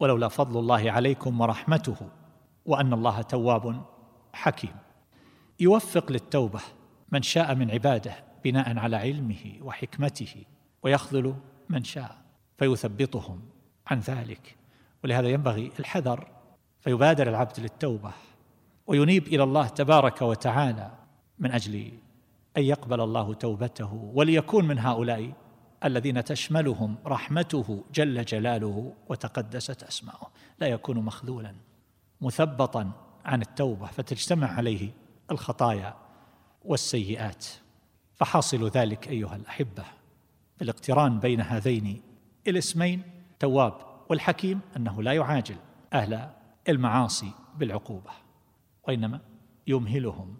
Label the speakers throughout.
Speaker 1: ولولا فضل الله عليكم ورحمته وأن الله تواب حكيم. يوفق للتوبة من شاء من عباده بناء على علمه وحكمته ويخذل من شاء فيثبطهم عن ذلك. ولهذا ينبغي الحذر فيبادر العبد للتوبة وينيب إلى الله تبارك وتعالى من أجل أن يقبل الله توبته وليكون من هؤلاء الذين تشملهم رحمته جل جلاله وتقدست أسماؤه. لا يكون مخذولا مثبطا عن التوبة فتجتمع عليه الخطايا والسيئات. فحاصل ذلك أيها الأحبة بالاقتران بين هذين الاسمين تواب والحكيم أنه لا يعاجل أهل المعاصي بالعقوبة وإنما يمهلهم.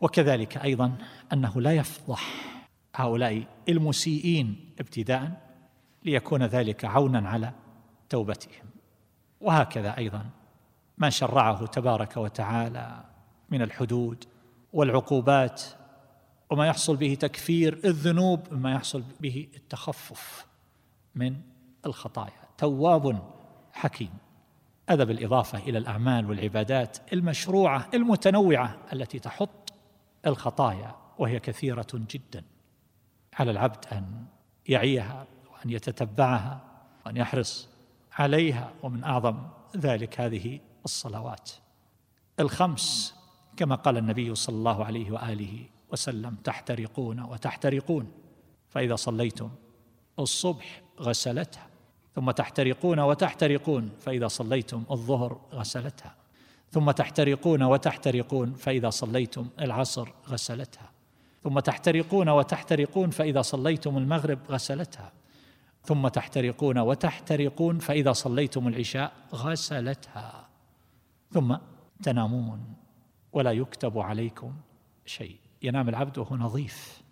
Speaker 1: وكذلك أيضا أنه لا يفضح هؤلاء المسيئين ابتداء ليكون ذلك عونا على توبتهم. وهكذا أيضا ما شرعه تبارك وتعالى من الحدود والعقوبات وما يحصل به تكفير الذنوب وما يحصل به التخفف من الخطايا. تواب حكيم. هذا بالاضافه إلى الأعمال والعبادات المشروعة المتنوعة التي تحط الخطايا وهي كثيرة جدا. على العبد أن يعيها وأن يتتبعها وأن يحرص عليها ومن أعظم ذلك هذه الصلوات. الخمس كما قال النبي صلى الله عليه وآله وسلم تحترقون وتحترقون فإذا صليتم الصبح غسلتها ثم تحترقون وتحترقون فإذا صليتم الظهر غسلتها ثم تحترقون وتحترقون فإذا صليتم العصر غسلتها. ثم تحترقون وتحترقون فإذا صليتم المغرب غسلتها. ثم تحترقون وتحترقون فإذا صليتم العشاء غسلتها. ثم تنامون ولا يكتب عليكم شيء. ينام العبد وهو نظيف.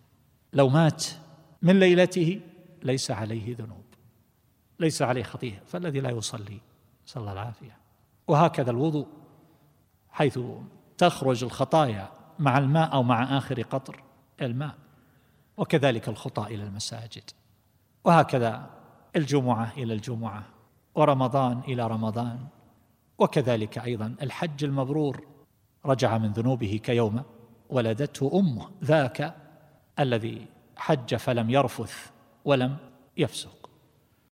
Speaker 1: لو مات من ليلته ليس عليه ذنوب. ليس عليه خطيئة فالذي لا يصلي صلى الله العافية. وهكذا الوضوء حيث تخرج الخطايا مع الماء أو مع آخر قطر. الماء وكذلك الخطى إلى المساجد. وهكذا الجمعة إلى الجمعة ورمضان إلى رمضان وكذلك أيضا الحج المبرور. رجع من ذنوبه كيوم ولدته أمه ذاك الذي حج فلم يرفث ولم يفسق.